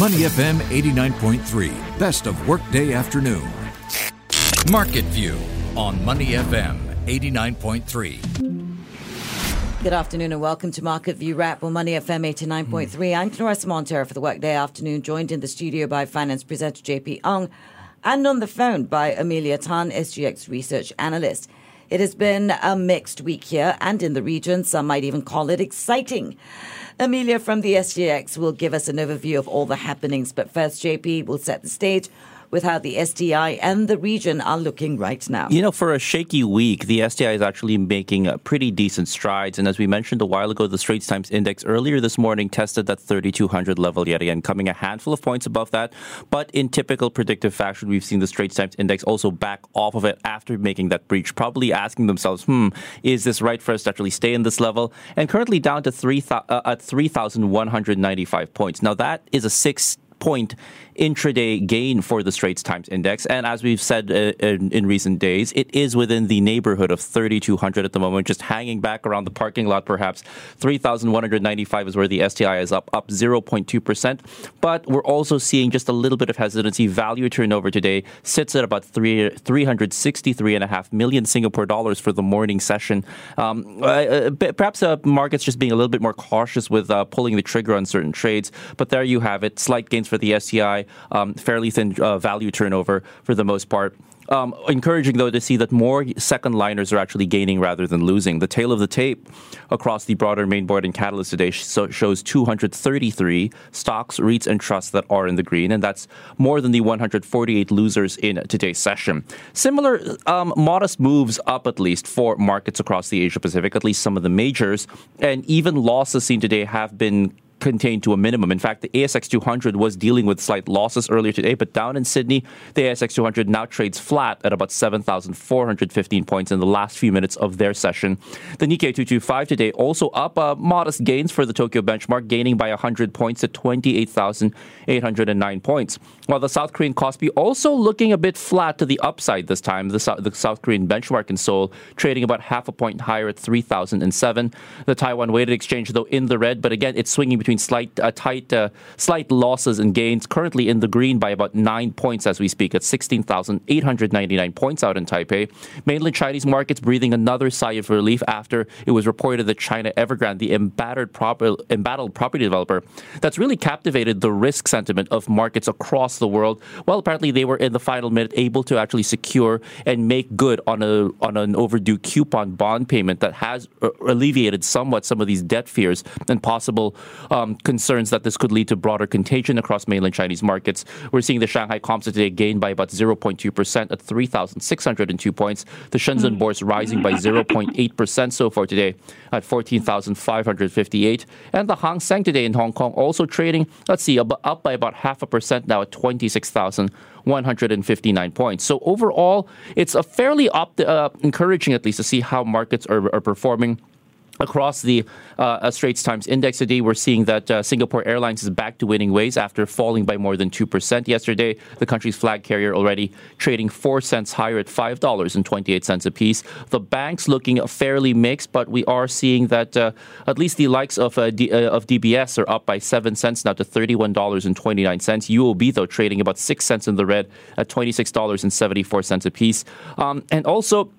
Money FM 89.3, best of workday afternoon. Market View on Money FM 89.3. Good afternoon and welcome to Market View Wrap on Money FM 89.3. I'm Clarissa Montero for the workday afternoon, joined in the studio by finance presenter JP Ong and on the phone by Amelia Tan, SGX research analyst. It has been a mixed week here and in the region. Some might even call it exciting. Amelia from the SGX will give us an overview of all the happenings. But first, JP will set the stage with how the STI and the region are looking right now. You know, for a shaky week, the STI is actually making pretty decent strides. And as we mentioned a while ago, the Straits Times Index earlier this morning tested that 3,200 level yet again, coming a handful of points above that. But in typical predictive fashion, we've seen the Straits Times Index also back off of it after making that breach, probably asking themselves, hmm, is this right for us to actually stay in this level? And currently down to 3, uh, at 3,195 points. Now, that is a six point intraday gain for the Straits Times Index. And as we've said uh, in, in, recent days, it is within the neighborhood of 3,200 at the moment, just hanging back around the parking lot, perhaps. 3,195 is where the STI is up, up 0.2%. But we're also seeing just a little bit of hesitancy. Value turnover today sits at about three, 363.5 million Singapore dollars for the morning session. Um, uh, perhaps uh, markets just being a little bit more cautious with uh, pulling the trigger on certain trades. But there you have it. Slight gains for the STI, um, fairly thin uh, value turnover for the most part. Um, encouraging, though, to see that more second liners are actually gaining rather than losing. The tale of the tape across the broader main board and catalyst today shows 233 stocks, REITs, and trusts that are in the green, and that's more than the 148 losers in today's session. Similar um, modest moves up, at least, for markets across the Asia Pacific, at least some of the majors, and even losses seen today have been contained to a minimum. In fact, the ASX 200 was dealing with slight losses earlier today, but down in Sydney, the ASX 200 now trades flat at about 7,415 points in the last few minutes of their session. The Nikkei 225 today also up uh, modest gains for the Tokyo benchmark, gaining by 100 points to 28,809 points. While the South Korean Kospi also looking a bit flat to the upside this time. The, the South Korean benchmark in Seoul trading about half a point higher at 3,007. The Taiwan weighted exchange, though, in the red, but again, it's swinging between between slight, uh, tight, uh, slight losses and gains. Currently in the green by about nine points as we speak, at 16,899 points out in Taipei. Mainland Chinese markets breathing another sigh of relief after it was reported that China Evergrande, the embattled, embattled property developer, that's really captivated the risk sentiment of markets across the world. Well, apparently they were in the final minute able to actually secure and make good on a on an overdue coupon bond payment that has uh, alleviated somewhat some of these debt fears and possible uh, um, concerns that this could lead to broader contagion across mainland Chinese markets. We're seeing the Shanghai Composite today gain by about 0.2% at 3,602 points. The Shenzhen Bourse rising by 0.8% so far today at 14,558. And the Hang Seng today in Hong Kong also trading, let's see, up by about half a percent now at 26,159 points. So overall, it's a fairly opt- uh, encouraging at least to see how markets are, are performing across the uh, Straits Times Index today, we're seeing that uh, Singapore Airlines is back to winning ways after falling by more than 2% yesterday. The country's flag carrier already trading 4 cents higher at $5.28 a piece. The banks looking fairly mixed, but we are seeing that uh, at least the likes of, uh, D- uh, of DBS are up by 7 cents now to $31.29. UOB, though, trading about 6 cents in the red at $26.74 a piece. Um, and also,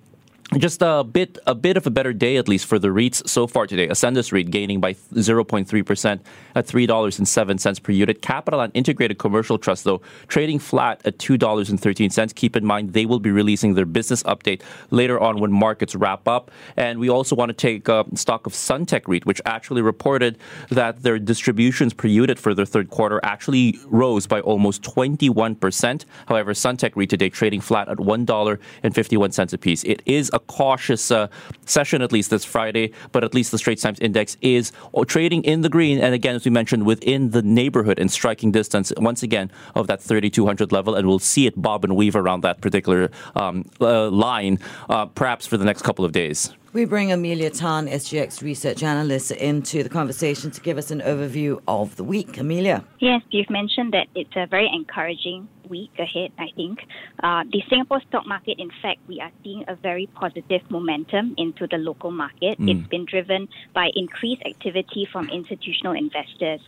just a bit a bit of a better day at least for the REITs so far today. Ascendas REIT gaining by 0.3% at $3.07 per unit. CapitaLand Integrated Commercial Trust though trading flat at $2.13. Keep in mind they will be releasing their business update later on when markets wrap up. And we also want to take uh, stock of Suntec REIT which actually reported that their distributions per unit for their third quarter actually rose by almost 21%. However, Suntec REIT today trading flat at $1.51 a piece. It is a cautious uh, session, at least this Friday, but at least the Straits Times Index is uh, trading in the green. And again, as we mentioned, within the neighborhood and striking distance, once again, of that 3,200 level. And we'll see it bob and weave around that particular um, uh, line, uh, perhaps for the next couple of days. We bring Amelia Tan, SGX research analyst, into the conversation to give us an overview of the week. Amelia. Yes, you've mentioned that it's a very encouraging week ahead, I think. Uh, the Singapore stock market, in fact, we are seeing a very positive momentum into the local market. Mm. It's been driven by increased activity from institutional investors.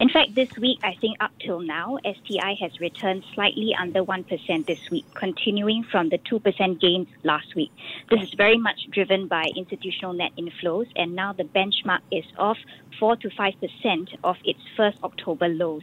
In fact, this week, I think up till now, STI has returned slightly under 1% this week, continuing from the 2% gains last week. This is very much driven by institutional net inflows, and now the benchmark is off 4 to 5% of its first October lows.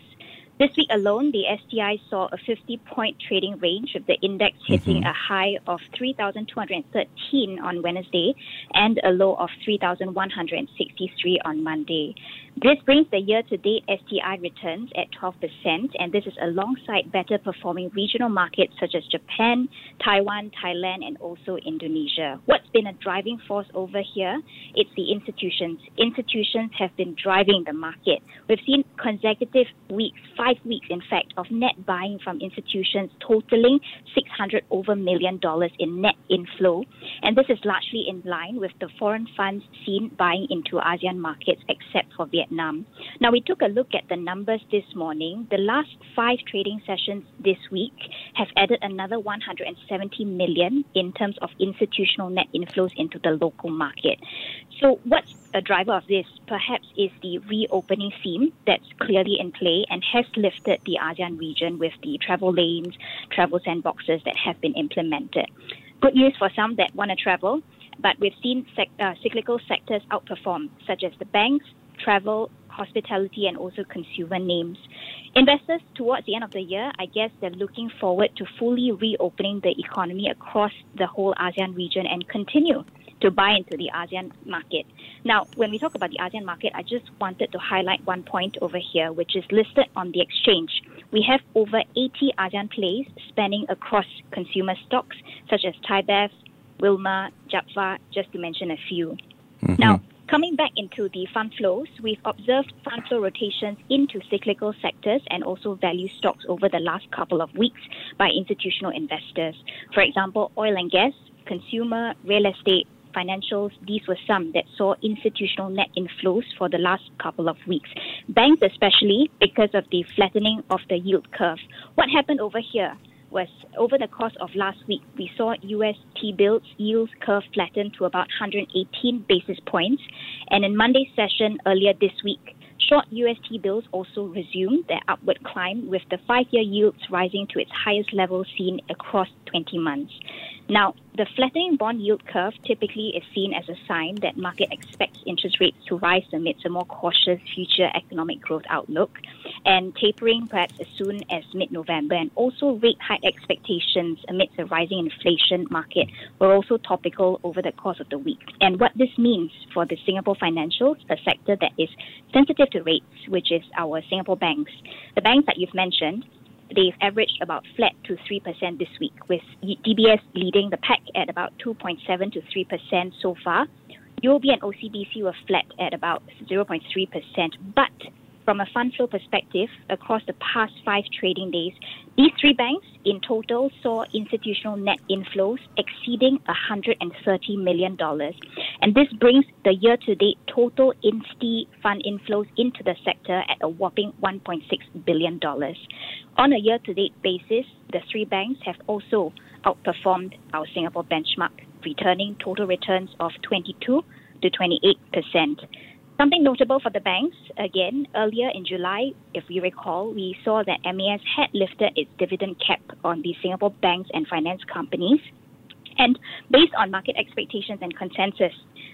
This week alone, the STI saw a 50 point trading range, with the index hitting mm-hmm. a high of 3,213 on Wednesday and a low of 3,163 on Monday. This brings the year to date STI returns at 12%, and this is alongside better performing regional markets such as Japan, Taiwan, Thailand, and also Indonesia. What's been a driving force over here? It's the institutions. Institutions have been driving the market. We've seen consecutive weeks, five weeks in fact, of net buying from institutions totaling 600 over million dollars in net inflow, and this is largely in line with the foreign funds seen buying into ASEAN markets except for Vietnam. Vietnam. Now, we took a look at the numbers this morning. The last five trading sessions this week have added another 170 million in terms of institutional net inflows into the local market. So, what's a driver of this perhaps is the reopening theme that's clearly in play and has lifted the ASEAN region with the travel lanes, travel sandboxes that have been implemented. Good news for some that want to travel, but we've seen sec- uh, cyclical sectors outperform, such as the banks, travel, hospitality, and also consumer names. Investors towards the end of the year, I guess they're looking forward to fully reopening the economy across the whole ASEAN region and continue to buy into the ASEAN market. Now, when we talk about the ASEAN market, I just wanted to highlight one point over here, which is listed on the exchange. We have over 80 ASEAN plays spanning across consumer stocks such as ThaiBev, Wilmar, Japfa, just to mention a few. Mm-hmm. Now, Coming back into the fund flows, we've observed fund flow rotations into cyclical sectors and also value stocks over the last couple of weeks by institutional investors. For example, oil and gas, consumer, real estate, financials, these were some that saw institutional net inflows for the last couple of weeks. Banks, especially because of the flattening of the yield curve. What happened over here? Was over the course of last week, we saw US T bills yields curve flatten to about 118 basis points. And in Monday's session earlier this week, short US T bills also resumed their upward climb, with the five year yields rising to its highest level seen across 20 months. Now, the flattening bond yield curve typically is seen as a sign that market expects interest rates to rise amidst a more cautious future economic growth outlook, and tapering perhaps as soon as mid-November, and also rate hike expectations amidst a rising inflation market were also topical over the course of the week. And what this means for the Singapore financials, a sector that is sensitive to rates, which is our Singapore banks. The banks that you've mentioned they've averaged about flat to 3% this week, with DBS leading the pack at about 2.7 to 3% so far. UOB and OCBC were flat at about 0.3%, but from a fund flow perspective, across the past five trading days, these three banks in total saw institutional net inflows exceeding $130 million. And this brings the year to date total Insti fund inflows into the sector at a whopping $1.6 billion. On a year to date basis, the three banks have also outperformed our Singapore benchmark, returning total returns of 22 to 28 percent. Something notable for the banks, again, earlier in July, if we recall, we saw that MAS had lifted its dividend cap on the Singapore banks and finance companies. And based on market expectations and consensus,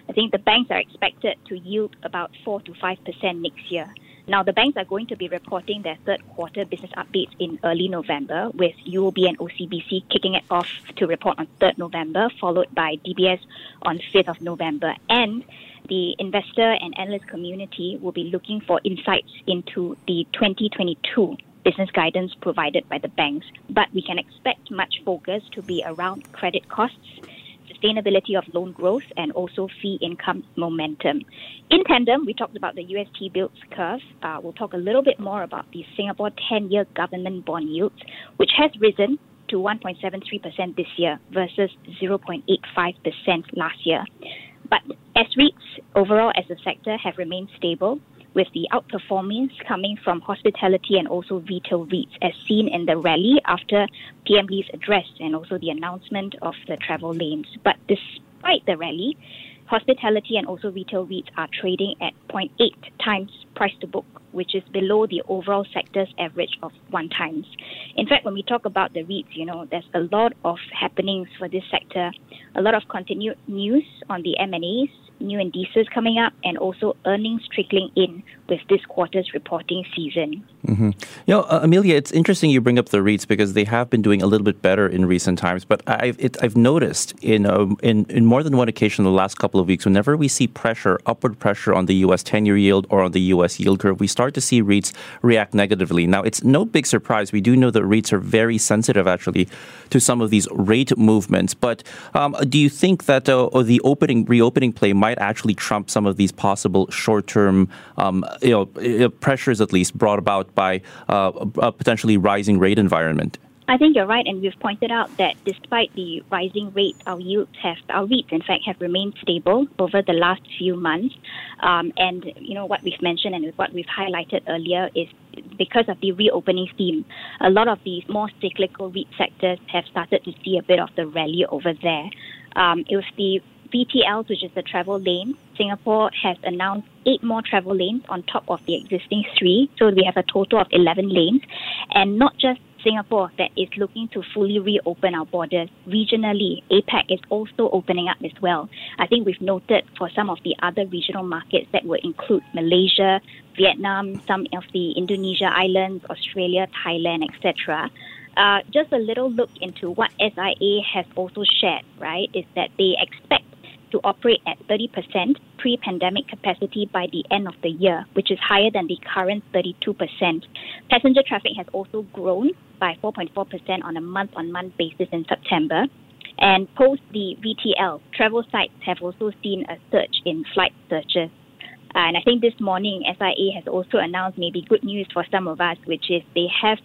I think the banks are expected to yield about 4 to 5% next year. Now, the banks are going to be reporting their third quarter business updates in early November, with UOB and OCBC kicking it off to report on 3rd November, followed by DBS on 5th of November. And the investor and analyst community will be looking for insights into the 2022 business guidance provided by the banks, but we can expect much focus to be around credit costs, sustainability of loan growth, and also fee income momentum. In tandem, we talked about the UST bills curve. Uh, we'll talk a little bit more about the Singapore 10 year government bond yields, which has risen to 1.73% this year versus 0.85% last year. But as REITs overall as a sector have remained stable, with the outperformance coming from hospitality and also retail REITs, as seen in the rally after PM Lee's address and also the announcement of the travel lanes. But despite the rally, hospitality and also retail REITs are trading at 0.8 times price to book, which is below the overall sector's average of one times. In fact, when we talk about the REITs, you know, there's a lot of happenings for this sector, a lot of continued news on the M&As, new indices coming up, and also earnings trickling in with this quarter's reporting season. Mm-hmm. You know, uh, Amelia, it's interesting you bring up the REITs because they have been doing a little bit better in recent times. But I've it, I've noticed in, um, in in more than one occasion in the last couple of weeks, whenever we see pressure, upward pressure on the U.S. ten-year yield or on the U.S. yield curve, we start to see REITs react negatively. Now, it's no big surprise. We do know that REITs are very sensitive, actually, to some of these rate movements. But um, do you think that uh, the opening reopening play might actually trump some of these possible short-term um, you know, pressures at least brought about by uh, a potentially rising rate environment? I think you're right, and we've pointed out that despite the rising rate, our yields have, our REITs, in fact, have remained stable over the last few months. Um, and you know what we've mentioned and what we've highlighted earlier is because of the reopening theme, a lot of these more cyclical REIT sectors have started to see a bit of the rally over there. Um, was the VTLs, which is the travel lane, Singapore has announced eight more travel lanes on top of the existing three. So we have a total of 11 lanes. And not just Singapore that is looking to fully reopen our borders. Regionally, APAC is also opening up as well. I think we've noted for some of the other regional markets that would include Malaysia, Vietnam, some of the Indonesia islands, Australia, Thailand, etc. Uh, just a little look into what SIA has also shared, right, is that they expect to operate at 30% pre pandemic capacity by the end of the year, which is higher than the current 32%. Passenger traffic has also grown by 4.4% on a month on month basis in September. And post the VTL, travel sites have also seen a surge in flight searches. And I think this morning, SIA has also announced maybe good news for some of us, which is they have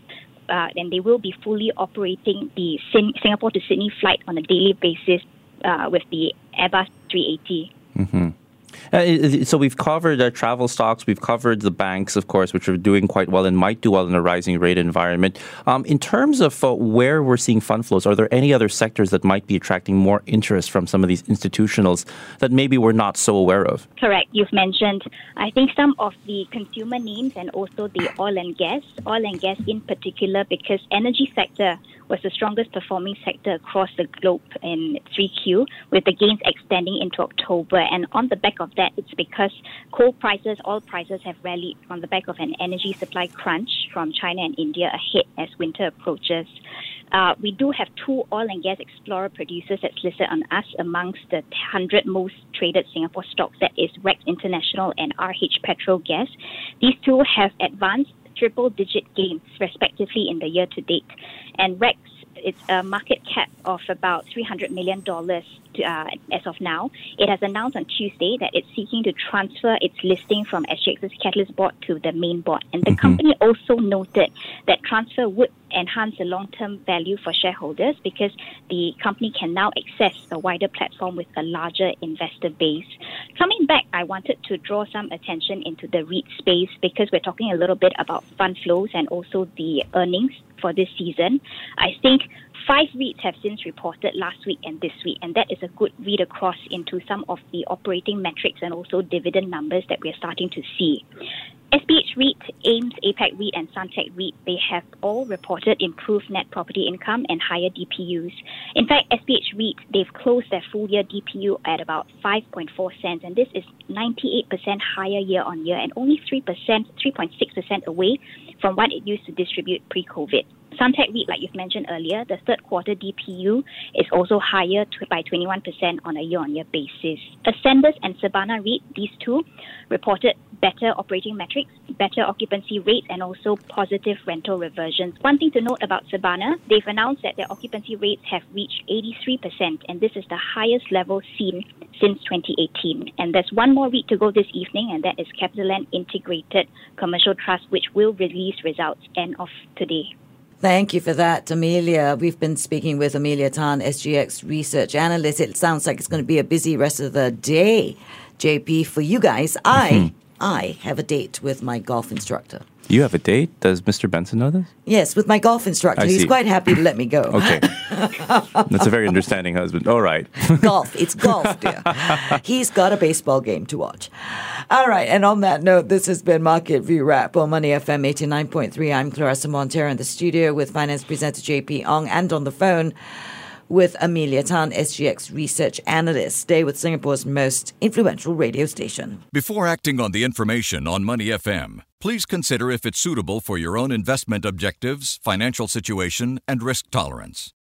uh, and they will be fully operating the Singapore to Sydney flight on a daily basis uh, with the Airbus 380. Mm-hmm. Uh, so we've covered our travel stocks, we've covered the banks, of course, which are doing quite well and might do well in a rising rate environment. Um, in terms of uh, where we're seeing fund flows, are there any other sectors that might be attracting more interest from some of these institutionals that maybe we're not so aware of? Correct. You've mentioned, I think, some of the consumer names and also the oil and gas, oil and gas in particular, because energy sector was the strongest performing sector across the globe in 3Q, with the gains extending into October. And on the back of that, it's because coal prices, oil prices have rallied on the back of an energy supply crunch from China and India ahead as winter approaches. Uh, we do have two oil and gas explorer producers that's listed on us amongst the 100 most traded Singapore stocks. That is Rex International and RH Petro Gas. These two have advanced triple digit gains, respectively, in the year to date. And Rex, it's a market cap of about $300 million uh, as of now. It has announced on Tuesday that it's seeking to transfer its listing from SGX's Catalyst board to the main board. And the mm-hmm. company also noted that transfer would enhance the long term value for shareholders because the company can now access a wider platform with a larger investor base. Coming back, I wanted to draw some attention into the REIT space because we're talking a little bit about fund flows and also the earnings for this season. I think five REITs have since reported last week and this week, and that is a good read across into some of the operating metrics and also dividend numbers that we're starting to see. SPH REIT, AIMS, APAC REIT, and Suntec REIT, they have all reported improved net property income and higher DPUs. In fact, SPH REIT, they've closed their full year DPU at about 5.4 cents, and this is 98% higher year on year and only 3%, 3.6% away from what it used to distribute pre COVID. Suntec REIT, like you've mentioned earlier, the third quarter DPU is also higher by 21% on a year on year basis. Ascendas and Sabana REIT, these two, reported better operating metrics, better occupancy rates, and also positive rental reversions. One thing to note about Sabana, they've announced that their occupancy rates have reached 83%, and this is the highest level seen since 2018. And there's one more REIT to go this evening, and that is CapitaLand Integrated Commercial Trust, which will release results end of today. Thank you for that, Amelia. We've been speaking with Amelia Tan, SGX research analyst. It sounds like it's going to be a busy rest of the day, JP, for you guys. I mm-hmm. I have a date with my golf instructor. You have a date? Does Mr. Benson know this? Yes, with my golf instructor. I He's see. quite happy to let me go. Okay. That's a very understanding husband. All right. golf. It's golf, dear. He's got a baseball game to watch. All right. And on that note, this has been Market View Wrap on Money FM 89.3. I'm Clarissa Montero in the studio with finance presenter JP Ong and on the phone with Amelia Tan, SGX research analyst. Stay with Singapore's most influential radio station. Before acting on the information on Money FM, please consider if it's suitable for your own investment objectives, financial situation, and risk tolerance.